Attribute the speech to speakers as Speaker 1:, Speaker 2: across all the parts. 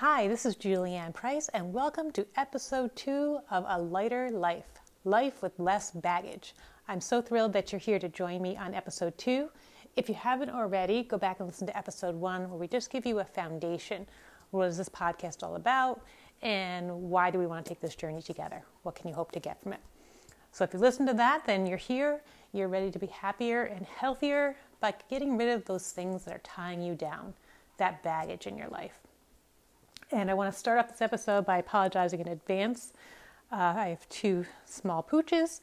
Speaker 1: Hi, this is Julianne Price, and welcome to episode two of A Lighter Life Life with Less Baggage. I'm so thrilled that you're here to join me on episode two. If you haven't already, go back and listen to episode one, where we just give you a foundation. What is this podcast all about? And why do we want to take this journey together? What can you hope to get from it? So, if you listen to that, then you're here. You're ready to be happier and healthier by getting rid of those things that are tying you down, that baggage in your life. And I want to start off this episode by apologizing in advance. Uh, I have two small pooches,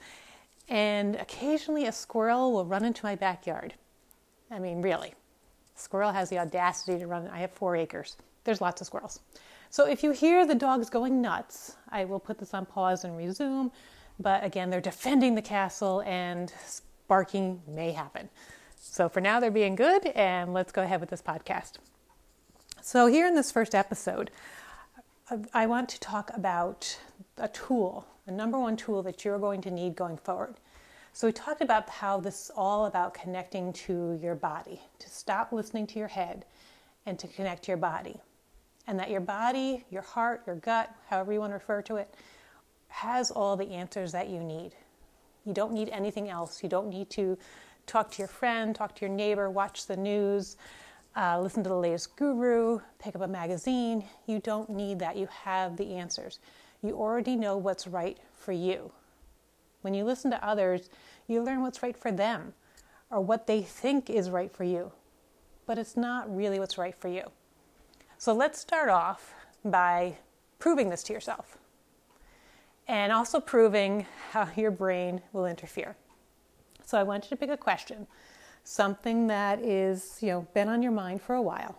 Speaker 1: and occasionally a squirrel will run into my backyard. I mean, really. Squirrel has the audacity to run. I have four acres. There's lots of squirrels. So if you hear the dogs going nuts, I will put this on pause and resume. But again, they're defending the castle and barking may happen. So for now, they're being good, and let's go ahead with this podcast. So, here in this first episode, uh, I want to talk about a tool, the number one tool that you're going to need going forward. So, we talked about how this is all about connecting to your body, to stop listening to your head and to connect to your body. And that your body, your heart, your gut, however you want to refer to it, has all the answers that you need. You don't need anything else. You don't need to talk to your friend, talk to your neighbor, watch the news uh, listen to the latest guru, pick up a magazine. You don't need that. You have the answers. You already know what's right for you. When you listen to others, you learn what's right for them or what they think is right for you, but it's not really what's right for you. So let's start off by proving this to yourself and also proving how your brain will interfere. So I want you to pick a question something that is, you know, been on your mind for a while.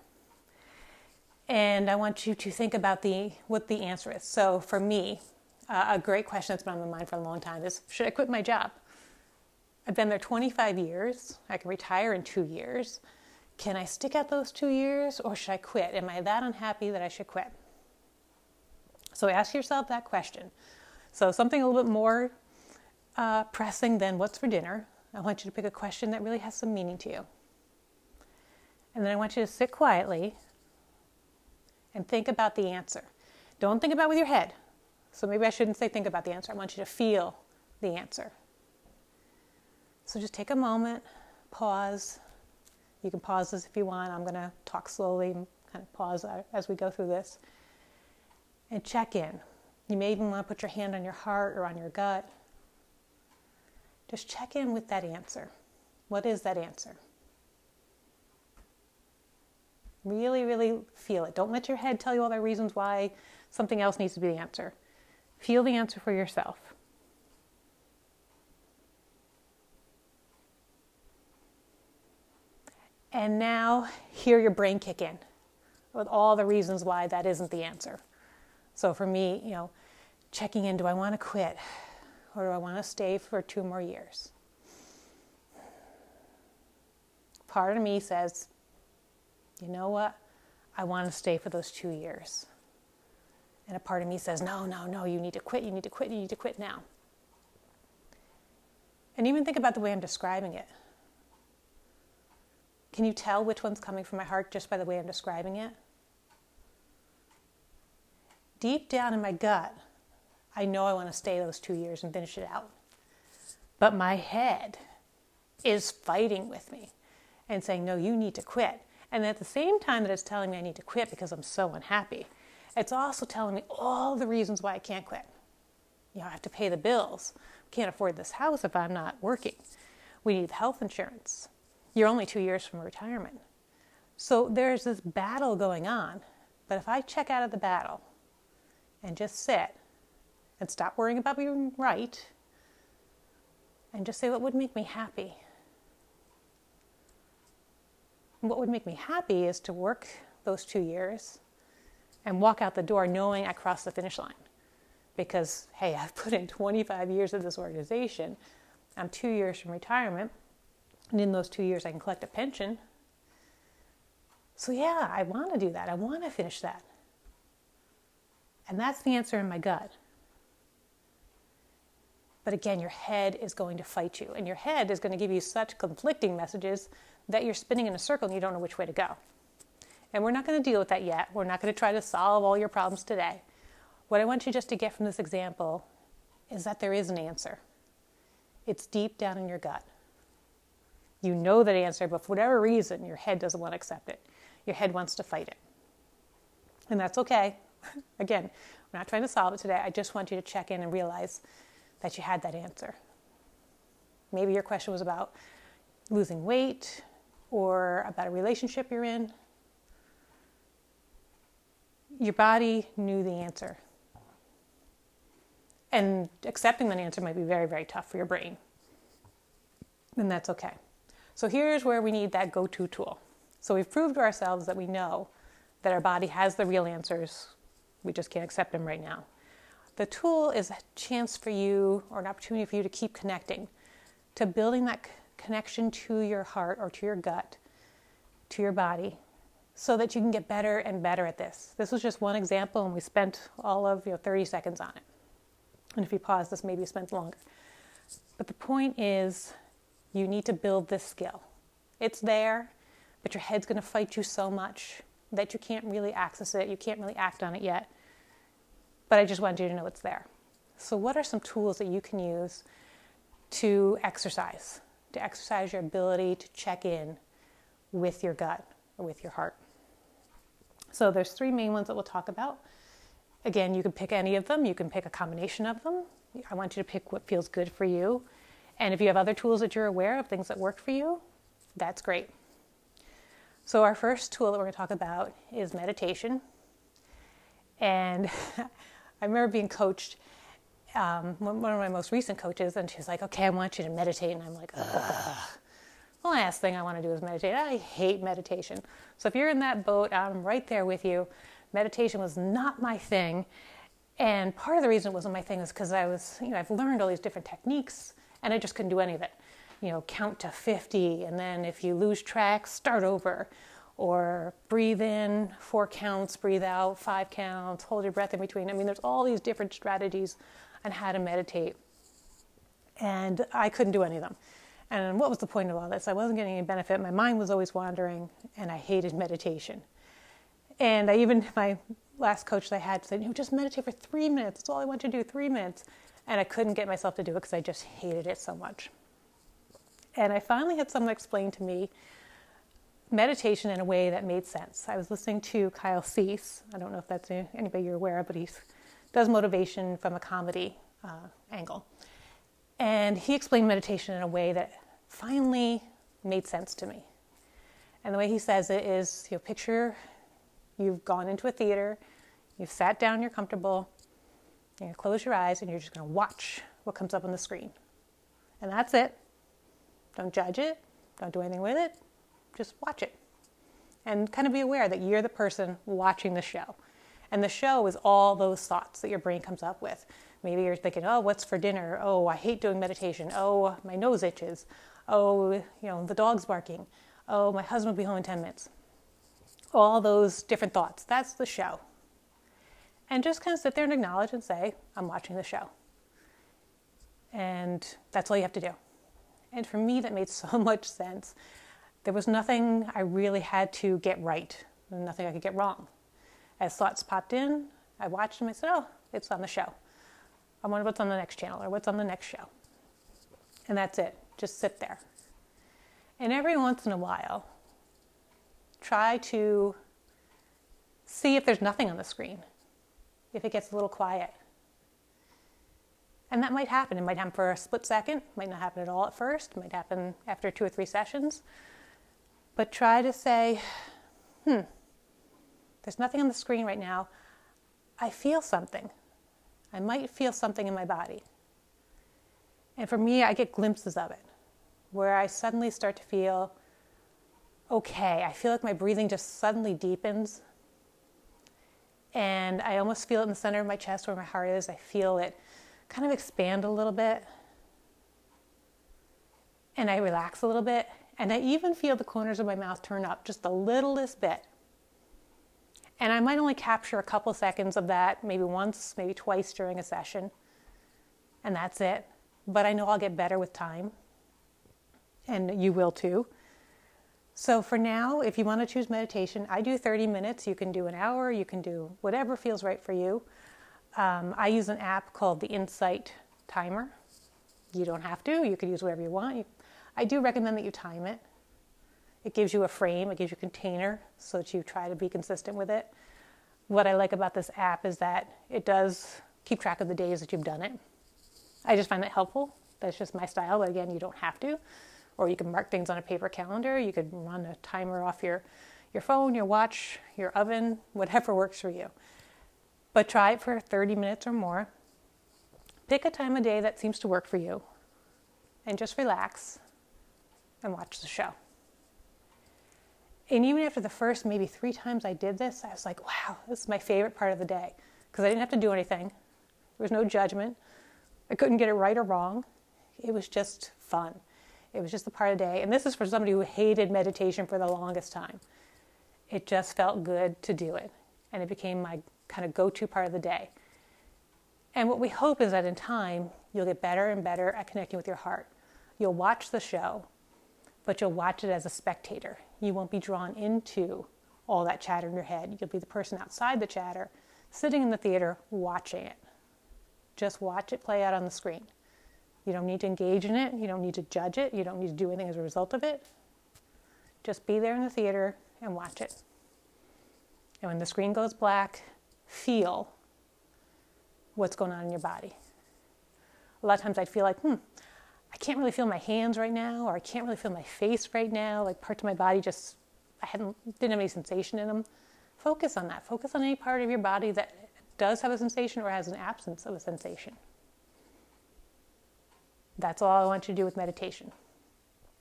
Speaker 1: And I want you to think about the what the answer is. So for me, uh, a great question that's been on my mind for a long time is should I quit my job? I've been there 25 years. I can retire in 2 years. Can I stick at those 2 years or should I quit? Am I that unhappy that I should quit? So ask yourself that question. So something a little bit more uh, pressing than what's for dinner I want you to pick a question that really has some meaning to you. And then I want you to sit quietly and think about the answer. Don't think about with your head. So maybe I shouldn't say think about the answer. I want you to feel the answer. So just take a moment, pause. You can pause this if you want. I'm going to talk slowly, kind of pause as we go through this. And check in. You may even want to put your hand on your heart or on your gut just check in with that answer. What is that answer? Really, really feel it. Don't let your head tell you all the reasons why something else needs to be the answer. Feel the answer for yourself. And now hear your brain kick in with all the reasons why that isn't the answer. So for me, you know, checking in do I want to quit? Or do I want to stay for two more years? Part of me says, you know what? I want to stay for those two years. And a part of me says, no, no, no, you need to quit, you need to quit, you need to quit now. And even think about the way I'm describing it. Can you tell which one's coming from my heart just by the way I'm describing it? Deep down in my gut, I know I want to stay those two years and finish it out. But my head is fighting with me and saying, no, you need to quit. And at the same time that it's telling me I need to quit because I'm so unhappy, it's also telling me all the reasons why I can't quit. You know, I have to pay the bills. We can't afford this house if I'm not working. We need health insurance. You're only two years from retirement. So there's this battle going on. But if I check out of the battle and just sit and stop worrying about being right and just say what would make me happy. And what would make me happy is to work those two years and walk out the door knowing I crossed the finish line. Because, hey, I've put in 25 years of this organization. I'm two years from retirement. And in those two years, I can collect a pension. So, yeah, I want to do that. I want to finish that. And that's the answer in my gut. But again, your head is going to fight you, and your head is going to give you such conflicting messages that you're spinning in a circle and you don't know which way to go. And we're not going to deal with that yet. We're not going to try to solve all your problems today. What I want you just to get from this example is that there is an answer. It's deep down in your gut. You know that answer, but for whatever reason, your head doesn't want to accept it. Your head wants to fight it. And that's okay. Again, we're not trying to solve it today. I just want you to check in and realize that you had that answer. Maybe your question was about losing weight or about a relationship you're in. Your body knew the answer. And accepting that answer might be very, very tough for your brain. And that's okay. So here's where we need that go to tool. So we've proved to ourselves that we know that our body has the real answers. We just can't accept them right now. The tool is a chance for you or an opportunity for you to keep connecting, to building that connection to your heart or to your gut, to your body, so that you can get better and better at this. This was just one example, and we spent all of you know 30 seconds on it. And if you pause this, maybe spent longer. But the point is, you need to build this skill. It's there, but your head's going to fight you so much that you can't really access it, you can't really act on it yet. But I just wanted you to know it's there. So, what are some tools that you can use to exercise, to exercise your ability to check in with your gut or with your heart? So, there's three main ones that we'll talk about. Again, you can pick any of them, you can pick a combination of them. I want you to pick what feels good for you. And if you have other tools that you're aware of, things that work for you, that's great. So, our first tool that we're going to talk about is meditation. And I remember being coached, um, one of my most recent coaches, and she's like, Okay, I want you to meditate. And I'm like, Ugh. The last thing I want to do is meditate. I hate meditation. So, if you're in that boat, I'm right there with you. Meditation was not my thing. And part of the reason it wasn't my thing is because I was, you know, I've learned all these different techniques and I just couldn't do any of it you know, count to 50, and then if you lose track, start over. Or breathe in four counts, breathe out five counts, hold your breath in between. I mean, there's all these different strategies on how to meditate. And I couldn't do any of them. And what was the point of all this? I wasn't getting any benefit. My mind was always wandering, and I hated meditation. And I even, my last coach that I had said, you know, just meditate for three minutes. That's all I want you to do, three minutes. And I couldn't get myself to do it because I just hated it so much. And I finally had someone explain to me meditation in a way that made sense. I was listening to Kyle Cease. I don't know if that's anybody you're aware of, but he does motivation from a comedy uh, angle. And he explained meditation in a way that finally made sense to me. And the way he says it is you know, picture you've gone into a theater, you've sat down, you're comfortable, you close your eyes, and you're just going to watch what comes up on the screen. And that's it. Don't judge it, don't do anything with it, just watch it. And kind of be aware that you're the person watching the show. And the show is all those thoughts that your brain comes up with. Maybe you're thinking, oh, what's for dinner? Oh, I hate doing meditation. Oh, my nose itches. Oh, you know, the dog's barking. Oh, my husband will be home in 10 minutes. All those different thoughts. That's the show. And just kind of sit there and acknowledge and say, I'm watching the show. And that's all you have to do. And for me, that made so much sense. There was nothing I really had to get right, nothing I could get wrong. As thoughts popped in, I watched them. I said, oh, it's on the show. I wonder what's on the next channel or what's on the next show. And that's it. Just sit there. And every once in a while, try to see if there's nothing on the screen, if it gets a little quiet. And that might happen. It might happen for a split second, might not happen at all at first, might happen after two or three sessions. But try to say, hmm, there's nothing on the screen right now. I feel something. I might feel something in my body. And for me, I get glimpses of it where I suddenly start to feel okay. I feel like my breathing just suddenly deepens. And I almost feel it in the center of my chest where my heart is. I feel it kind of expand a little bit. And I relax a little bit. And I even feel the corners of my mouth turn up just the littlest bit. And I might only capture a couple seconds of that, maybe once, maybe twice during a session. And that's it. But I know I'll get better with time. And you will too. So for now, if you want to choose meditation, I do 30 minutes. You can do an hour, you can do whatever feels right for you. Um, I use an app called the Insight Timer. You don't have to, you can use whatever you want. I do recommend that you time it. It gives you a frame, it gives you a container so that you try to be consistent with it. What I like about this app is that it does keep track of the days that you've done it. I just find that helpful. That's just my style, but again, you don't have to. Or you can mark things on a paper calendar. You could run a timer off your, your phone, your watch, your oven, whatever works for you. But try it for 30 minutes or more. Pick a time of day that seems to work for you and just relax and watch the show. And even after the first maybe three times I did this, I was like, wow, this is my favorite part of the day because I didn't have to do anything. There was no judgment. I couldn't get it right or wrong. It was just fun. It was just the part of the day. And this is for somebody who hated meditation for the longest time. It just felt good to do it. And it became my kind of go to part of the day. And what we hope is that in time, you'll get better and better at connecting with your heart. You'll watch the show, but you'll watch it as a spectator. You won't be drawn into all that chatter in your head. You'll be the person outside the chatter, sitting in the theater, watching it. Just watch it play out on the screen. You don't need to engage in it. You don't need to judge it. You don't need to do anything as a result of it. Just be there in the theater and watch it. And when the screen goes black, feel what's going on in your body. A lot of times I'd feel like, hmm, I can't really feel my hands right now, or I can't really feel my face right now. Like parts of my body just, I hadn't, didn't have any sensation in them. Focus on that. Focus on any part of your body that does have a sensation or has an absence of a sensation. That's all I want you to do with meditation.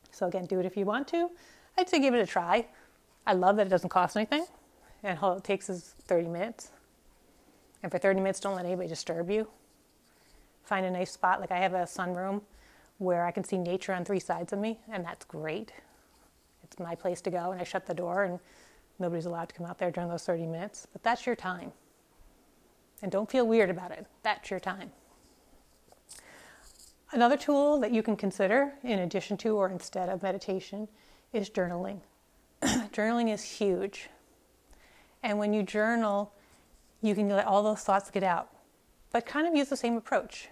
Speaker 1: So, again, do it if you want to. I'd say give it a try. I love that it doesn't cost anything, and all it takes is 30 minutes. And for 30 minutes, don't let anybody disturb you. Find a nice spot. Like I have a sunroom where I can see nature on three sides of me, and that's great. It's my place to go, and I shut the door, and nobody's allowed to come out there during those 30 minutes. But that's your time. And don't feel weird about it. That's your time. Another tool that you can consider, in addition to or instead of meditation, is journaling. journaling is huge. And when you journal, you can let all those thoughts get out. But kind of use the same approach.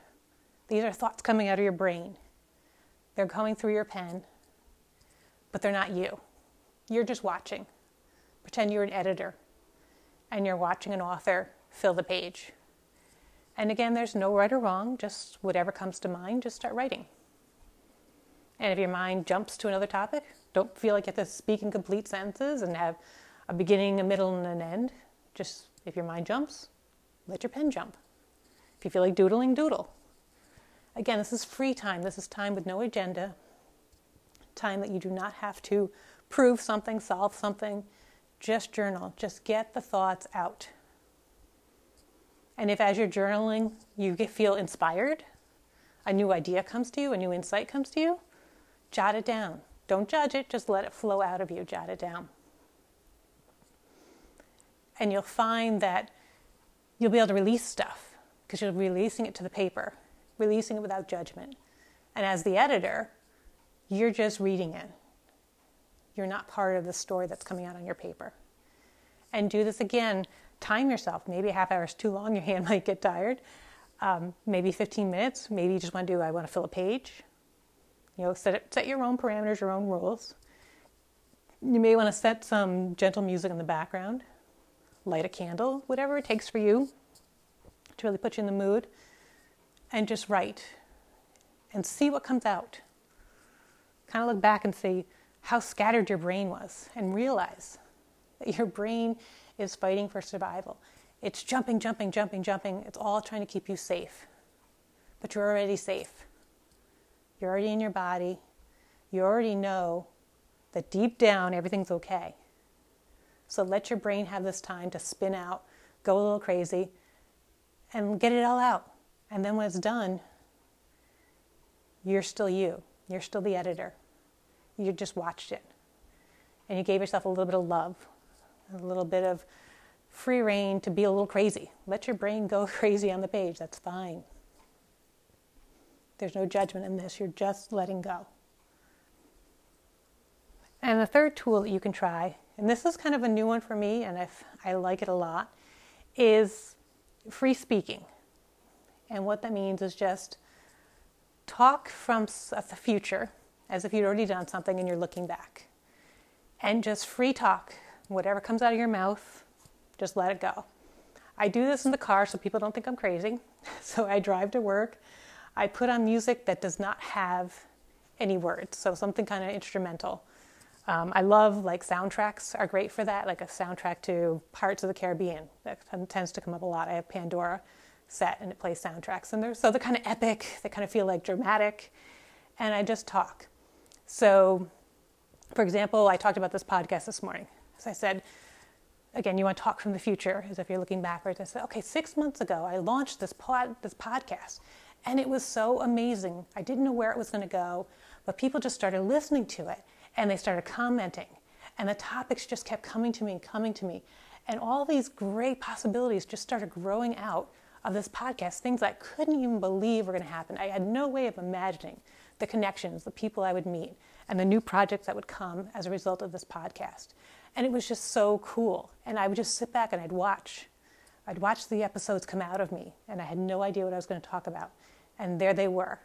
Speaker 1: These are thoughts coming out of your brain, they're going through your pen, but they're not you. You're just watching. Pretend you're an editor and you're watching an author fill the page. And again, there's no right or wrong, just whatever comes to mind, just start writing. And if your mind jumps to another topic, don't feel like you have to speak in complete sentences and have a beginning, a middle, and an end. Just if your mind jumps, let your pen jump. If you feel like doodling, doodle. Again, this is free time. This is time with no agenda, time that you do not have to prove something, solve something. Just journal. Just get the thoughts out. And if as you're journaling you feel inspired, a new idea comes to you, a new insight comes to you, jot it down. Don't judge it, just let it flow out of you, jot it down. And you'll find that you'll be able to release stuff because you're releasing it to the paper, releasing it without judgment. And as the editor, you're just reading it. You're not part of the story that's coming out on your paper. And do this again time yourself. Maybe a half hour is too long, your hand might get tired. Um, maybe 15 minutes. Maybe you just want to do, I want to fill a page. You know, set, it, set your own parameters, your own rules. You may want to set some gentle music in the background, light a candle, whatever it takes for you to really put you in the mood, and just write and see what comes out. Kind of look back and see how scattered your brain was and realize that your brain is fighting for survival. It's jumping, jumping, jumping, jumping. It's all trying to keep you safe. But you're already safe. You're already in your body. You already know that deep down everything's okay. So let your brain have this time to spin out, go a little crazy, and get it all out. And then when it's done, you're still you. You're still the editor. You just watched it. And you gave yourself a little bit of love, a little bit of free reign to be a little crazy. Let your brain go crazy on the page. That's fine. There's no judgment in this. You're just letting go. And the third tool that you can try, and this is kind of a new one for me, and I've, I like it a lot, is free speaking. And what that means is just talk from the future as if you'd already done something and you're looking back. And just free talk. Whatever comes out of your mouth, just let it go. I do this in the car so people don't think I'm crazy. So I drive to work. I put on music that does not have any words, so something kind of instrumental. Um, I love like soundtracks are great for that, like a soundtrack to Pirates of the Caribbean that tends to come up a lot. I have Pandora set and it plays soundtracks, and they're so they're kind of epic. They kind of feel like dramatic, and I just talk. So, for example, I talked about this podcast this morning. As I said, again, you want to talk from the future as if you're looking backwards. I said, okay, six months ago, I launched this pod, this podcast, and it was so amazing. I didn't know where it was going to go, but people just started listening to it and they started commenting. And the topics just kept coming to me and coming to me. And all these great possibilities just started growing out of this podcast, things I couldn't even believe were going to happen. I had no way of imagining the connections, the people I would meet, and the new projects that would come as a result of this podcast. And it was just so cool. And I would just sit back and I'd watch. I'd watch the episodes come out of me, and I had no idea what I was going to talk about. And there they were.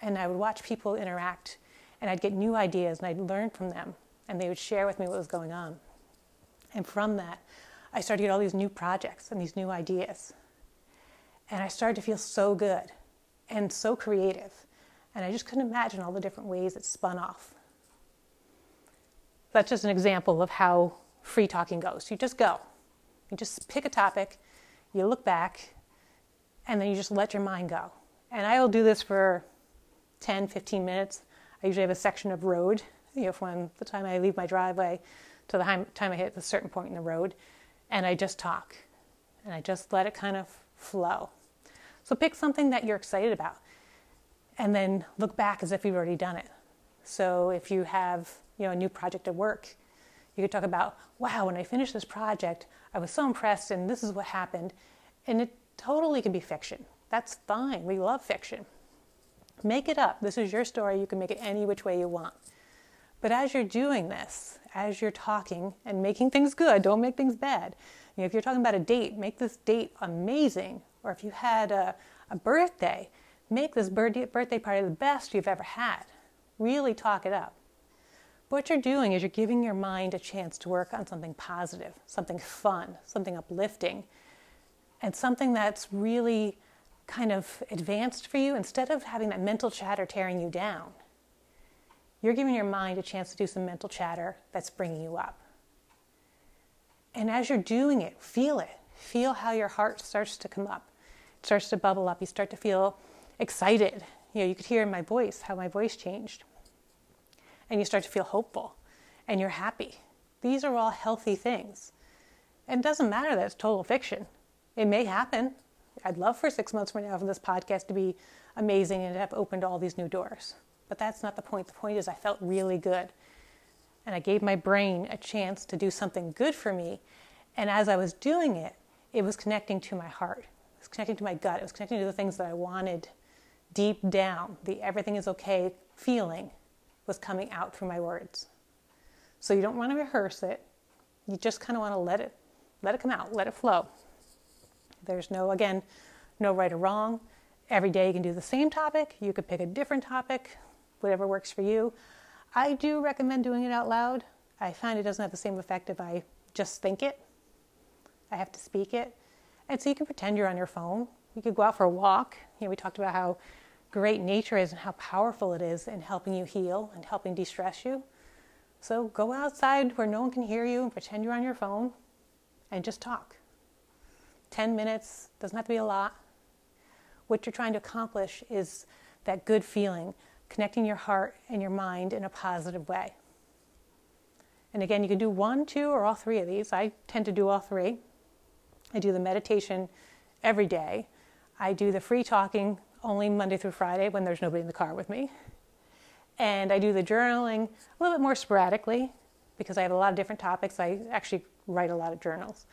Speaker 1: And I would watch people interact and I'd get new ideas and I'd learn from them and they would share with me what was going on. And from that, I started to get all these new projects and these new ideas. And I started to feel so good and so creative. And I just couldn't imagine all the different ways it spun off. That's just an example of how free talking goes. You just go. You just pick a topic, you look back, and then you just let your mind go. And I will do this for 10, 15 minutes I usually have a section of road, you know, from the time I leave my driveway to the time I hit a certain point in the road, and I just talk and I just let it kind of flow. So pick something that you're excited about and then look back as if you've already done it. So if you have, you know, a new project at work, you could talk about, wow, when I finished this project, I was so impressed and this is what happened. And it totally can be fiction. That's fine. We love fiction. Make it up. This is your story. You can make it any which way you want. But as you're doing this, as you're talking and making things good, don't make things bad. You know, if you're talking about a date, make this date amazing. Or if you had a, a birthday, make this birthday, party the best you've ever had. Really talk it up. what you're doing is you're giving your mind a chance to work on something positive, something fun, something uplifting, and something that's really kind of advanced for you, instead of having that mental chatter tearing you down, you're giving your mind a chance to do some mental chatter that's bringing you up. And as you're doing it, feel it. Feel how your heart starts to come up, it starts to bubble up. You start to feel excited. You know, you could hear in my voice how my voice changed. And you start to feel hopeful and you're happy. These are all healthy things. And it doesn't matter that it's total fiction. It may happen. I'd love for six months from now for this podcast to be amazing and to have opened all these new doors. But that's not the point. The point is, I felt really good. And I gave my brain a chance to do something good for me. And as I was doing it, it was connecting to my heart, it was connecting to my gut, it was connecting to the things that I wanted deep down. The everything is okay feeling was coming out through my words. So you don't want to rehearse it. You just kind of want to let it let it come out, let it flow. There's no, again, no right or wrong. Every day you can do the same topic. You could pick a different topic, whatever works for you. I do recommend doing it out loud. I find it doesn't have the same effect if I just think it. I have to speak it. And so you can pretend you're on your phone. You could go out for a walk. You know, we talked about how great nature is and how powerful it is in helping you heal and helping de stress you. So go outside where no one can hear you and pretend you're on your phone and just talk. 10 minutes, doesn't have to be a lot. What you're trying to accomplish is that good feeling, connecting your heart and your mind in a positive way. And again, you can do one, two, or all three of these. I tend to do all three. I do the meditation every day. I do the free talking only Monday through Friday when there's nobody in the car with me. And I do the journaling a little bit more sporadically because I have a lot of different topics. I actually write a lot of journals.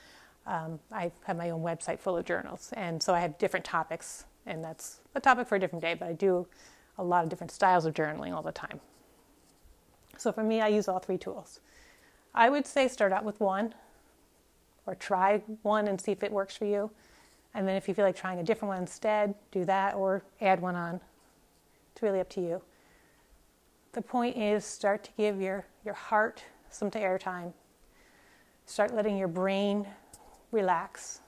Speaker 1: Um, I have my own website full of journals, and so I have different topics, and that's a topic for a different day, but I do a lot of different styles of journaling all the time. So for me, I use all three tools. I would say start out with one or try one and see if it works for you. And then if you feel like trying a different one instead, do that or add one on. It's really up to you. The point is start to give your, your heart some airtime. Start letting your brain relax.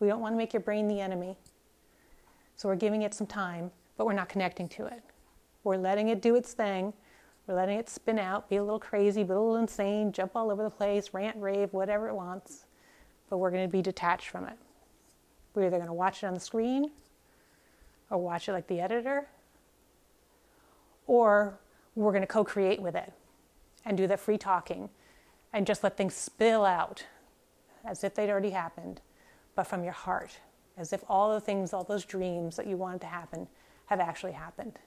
Speaker 1: We don't want to make your brain the enemy. So we're giving it some time, but we're not connecting to it. We're letting it do its thing. We're letting it spin out, be a little crazy, be a little insane, jump all over the place, rant, rave, whatever it wants. But we're going to be detached from it. We're either going to watch it on the screen or watch it like the editor, or we're going to co create with it and do the free talking and just let things spill out as if they'd already happened, but from your heart, as if all the things, all those dreams that you wanted to happen have actually happened.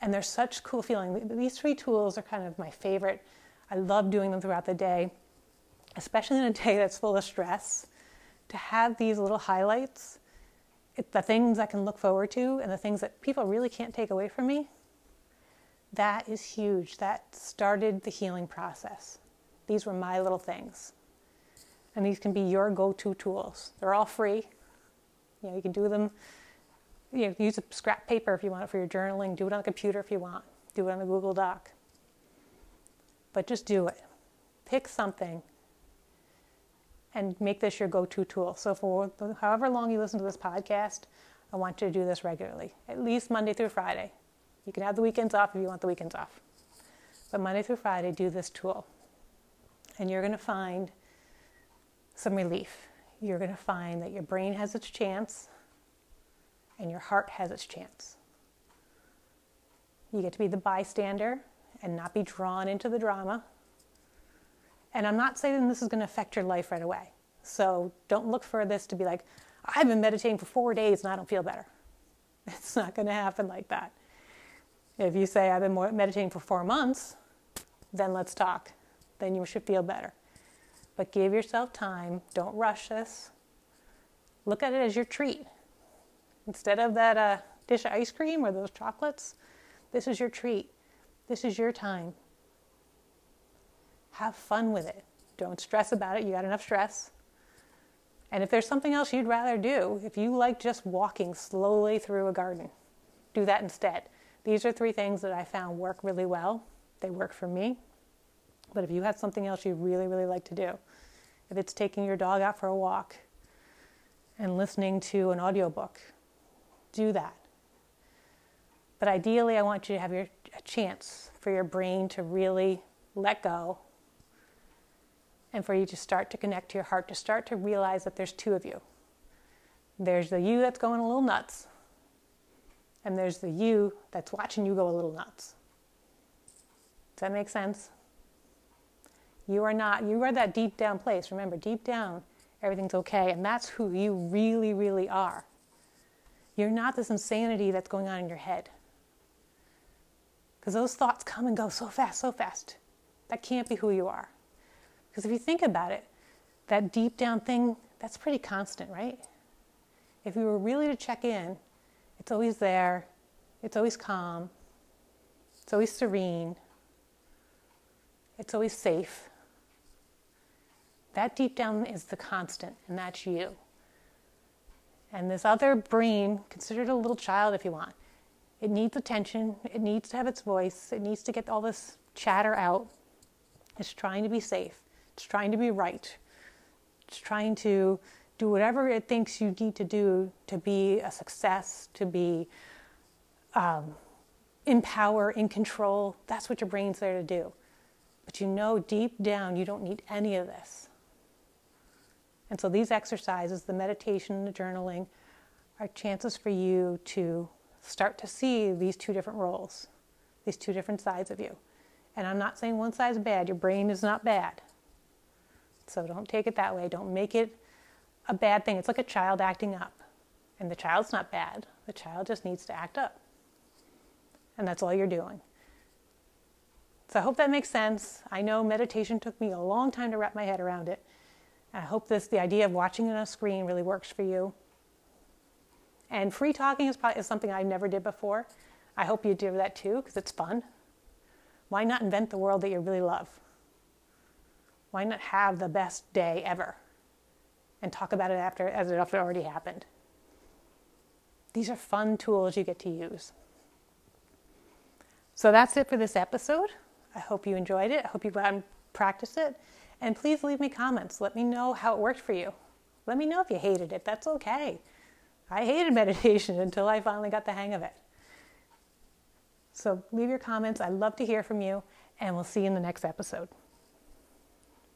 Speaker 1: And there's such cool feeling. These three tools are kind of my favorite. I love doing them throughout the day, especially in a day that's full of stress. To have these little highlights, the things I can look forward to and the things that people really can't take away from me, that is huge. That started the healing process. These were my little things. And these can be your go to tools. They're all free. You know, you can do them, you know, use a scrap paper if you want it for your journaling, do it on a computer if you want, do it on a Google Doc. But just do it. Pick something and make this your go to tool. So, for however long you listen to this podcast, I want you to do this regularly, at least Monday through Friday. You can have the weekends off if you want the weekends off. But Monday through Friday, do this tool. And you're going to find some relief. You're going to find that your brain has its chance and your heart has its chance. You get to be the bystander and not be drawn into the drama. And I'm not saying this is going to affect your life right away. So don't look for this to be like, I've been meditating for four days and I don't feel better. It's not going to happen like that. If you say, I've been meditating for four months, then let's talk. Then you should feel better. But give yourself time. Don't rush this. Look at it as your treat. Instead of that uh, dish of ice cream or those chocolates, this is your treat. This is your time. Have fun with it. Don't stress about it. You got enough stress. And if there's something else you'd rather do, if you like just walking slowly through a garden, do that instead. These are three things that I found work really well. They work for me. But if you have something else you really, really like to do, if it's taking your dog out for a walk and listening to an audiobook, do that. But ideally, I want you to have your, a chance for your brain to really let go and for you to start to connect to your heart, to start to realize that there's two of you. There's the you that's going a little nuts, and there's the you that's watching you go a little nuts. Does that make sense? You are not, you are that deep down place. Remember, deep down, everything's okay, and that's who you really, really are. You're not this insanity that's going on in your head. Because those thoughts come and go so fast, so fast. That can't be who you are. Because if you think about it, that deep down thing, that's pretty constant, right? If you were really to check in, it's always there, it's always calm, it's always serene, it's always safe. That deep down is the constant, and that's you. And this other brain, consider it a little child if you want. It needs attention, it needs to have its voice, it needs to get all this chatter out. It's trying to be safe, it's trying to be right, it's trying to do whatever it thinks you need to do to be a success, to be um, in power, in control. That's what your brain's there to do. But you know deep down you don't need any of this. And so these exercises, the meditation, the journaling, are chances for you to start to see these two different roles, these two different sides of you. And I'm not saying one side's bad, your brain is not bad. So don't take it that way. Don't make it a bad thing. It's like a child acting up. And the child's not bad. The child just needs to act up. And that's all you're doing. So I hope that makes sense. I know meditation took me a long time to wrap my head around it. I hope this the idea of watching it on a screen really works for you. And free talking is probably is something I never did before. I hope you do that too because it's fun. Why not invent the world that you really love? Why not have the best day ever and talk about it after as if it already happened? These are fun tools you get to use. So that's it for this episode. I hope you enjoyed it. I hope you go out and practice it. And please leave me comments. Let me know how it worked for you. Let me know if you hated it. That's okay. I hated meditation until I finally got the hang of it. So leave your comments. I'd love to hear from you, and we'll see you in the next episode.